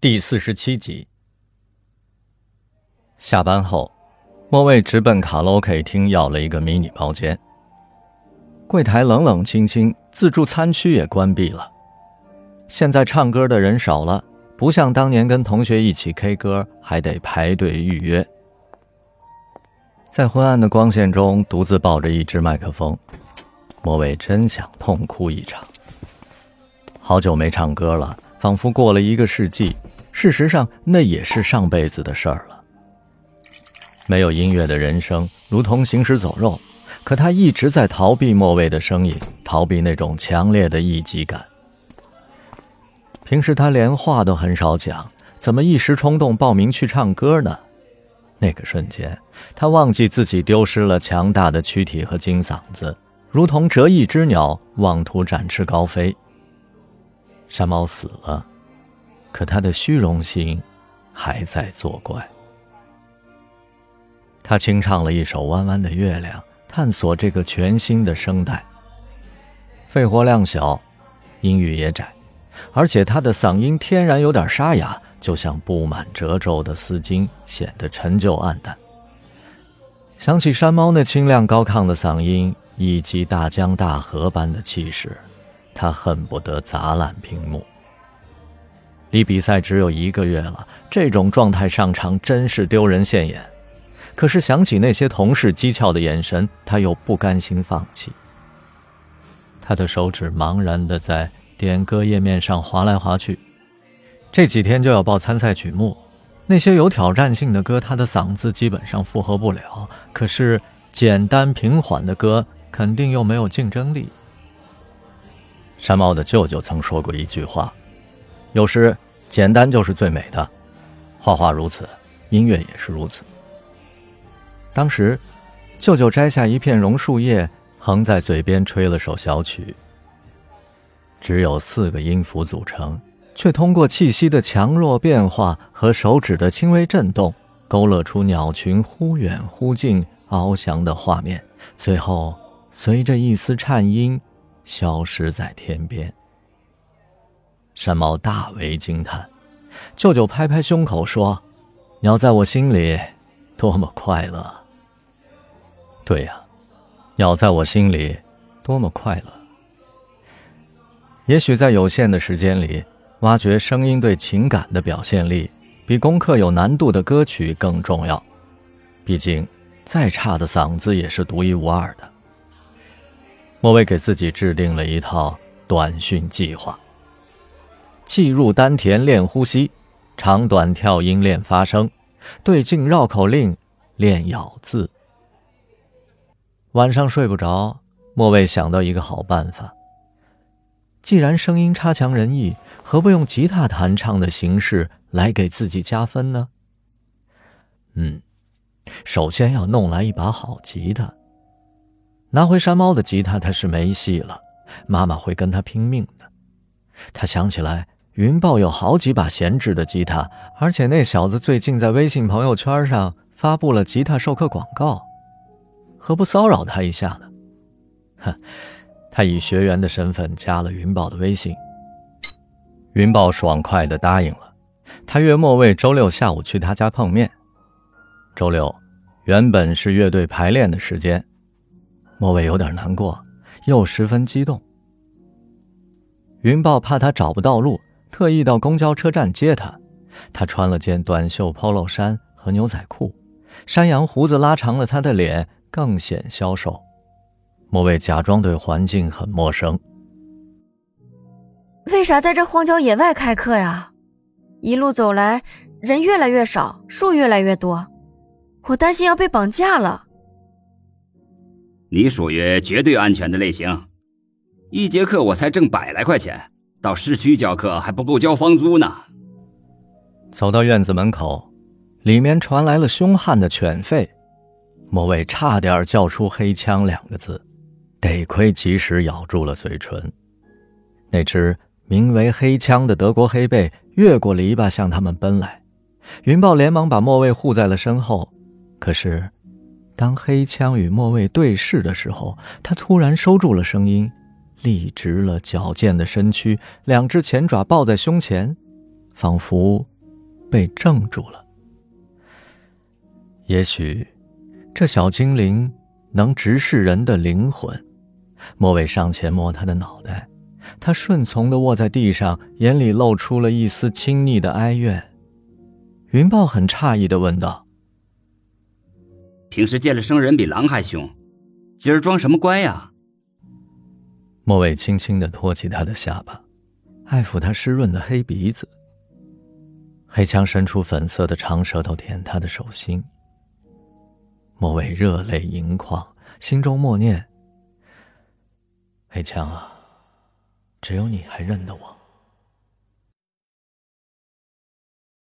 第四十七集。下班后，莫蔚直奔卡拉 OK 厅要了一个迷你包间。柜台冷冷清清，自助餐区也关闭了。现在唱歌的人少了，不像当年跟同学一起 K 歌还得排队预约。在昏暗的光线中，独自抱着一支麦克风，莫蔚真想痛哭一场。好久没唱歌了。仿佛过了一个世纪，事实上那也是上辈子的事儿了。没有音乐的人生如同行尸走肉，可他一直在逃避莫蔚的声音，逃避那种强烈的异己感。平时他连话都很少讲，怎么一时冲动报名去唱歌呢？那个瞬间，他忘记自己丢失了强大的躯体和金嗓子，如同折翼之鸟，妄图展翅高飞。山猫死了，可他的虚荣心还在作怪。他清唱了一首《弯弯的月亮》，探索这个全新的声带。肺活量小，音域也窄，而且他的嗓音天然有点沙哑，就像布满褶皱的丝巾，显得陈旧暗淡。想起山猫那清亮高亢的嗓音，以及大江大河般的气势。他恨不得砸烂屏幕。离比赛只有一个月了，这种状态上场真是丢人现眼。可是想起那些同事讥诮的眼神，他又不甘心放弃。他的手指茫然的在点歌页面上划来划去。这几天就要报参赛曲目，那些有挑战性的歌，他的嗓子基本上负荷不了。可是简单平缓的歌，肯定又没有竞争力。山猫的舅舅曾说过一句话：“有时简单就是最美的，画画如此，音乐也是如此。”当时，舅舅摘下一片榕树叶，横在嘴边吹了首小曲。只有四个音符组成，却通过气息的强弱变化和手指的轻微震动，勾勒出鸟群忽远忽近、翱翔的画面。最后，随着一丝颤音。消失在天边。山猫大为惊叹，舅舅拍拍胸口说：“鸟在我心里，多么快乐。”对呀，鸟在我心里，多么快乐。也许在有限的时间里，挖掘声音对情感的表现力，比攻克有难度的歌曲更重要。毕竟，再差的嗓子也是独一无二的。莫蔚给自己制定了一套短训计划：气入丹田练呼吸，长短跳音练发声，对镜绕口令练咬字。晚上睡不着，莫蔚想到一个好办法。既然声音差强人意，何不用吉他弹唱的形式来给自己加分呢？嗯，首先要弄来一把好吉他。拿回山猫的吉他，他是没戏了。妈妈会跟他拼命的。他想起来，云豹有好几把闲置的吉他，而且那小子最近在微信朋友圈上发布了吉他授课广告，何不骚扰他一下呢？哼，他以学员的身份加了云豹的微信。云豹爽快地答应了。他约莫为周六下午去他家碰面。周六，原本是乐队排练的时间。莫蔚有点难过，又十分激动。云豹怕他找不到路，特意到公交车站接他。他穿了件短袖 Polo 衫和牛仔裤，山羊胡子拉长了他的脸，更显消瘦。莫蔚假装对环境很陌生。为啥在这荒郊野外开课呀？一路走来，人越来越少，树越来越多，我担心要被绑架了。你属于绝对安全的类型，一节课我才挣百来块钱，到市区教课还不够交房租呢。走到院子门口，里面传来了凶悍的犬吠，莫蔚差点叫出“黑枪”两个字，得亏及时咬住了嘴唇。那只名为“黑枪”的德国黑背越过篱笆向他们奔来，云豹连忙把莫蔚护在了身后，可是。当黑枪与莫蔚对视的时候，他突然收住了声音，立直了矫健的身躯，两只前爪抱在胸前，仿佛被怔住了。也许，这小精灵能直视人的灵魂。莫伟上前摸他的脑袋，他顺从的卧在地上，眼里露出了一丝亲昵的哀怨。云豹很诧异的问道：“平时见了生人比狼还凶，今儿装什么乖呀？”莫伟轻轻的托起他的下巴，爱抚他湿润的黑鼻子。黑枪伸出粉色的长舌头舔他的手心。莫伟热泪盈眶，心中默念。黑枪啊，只有你还认得我。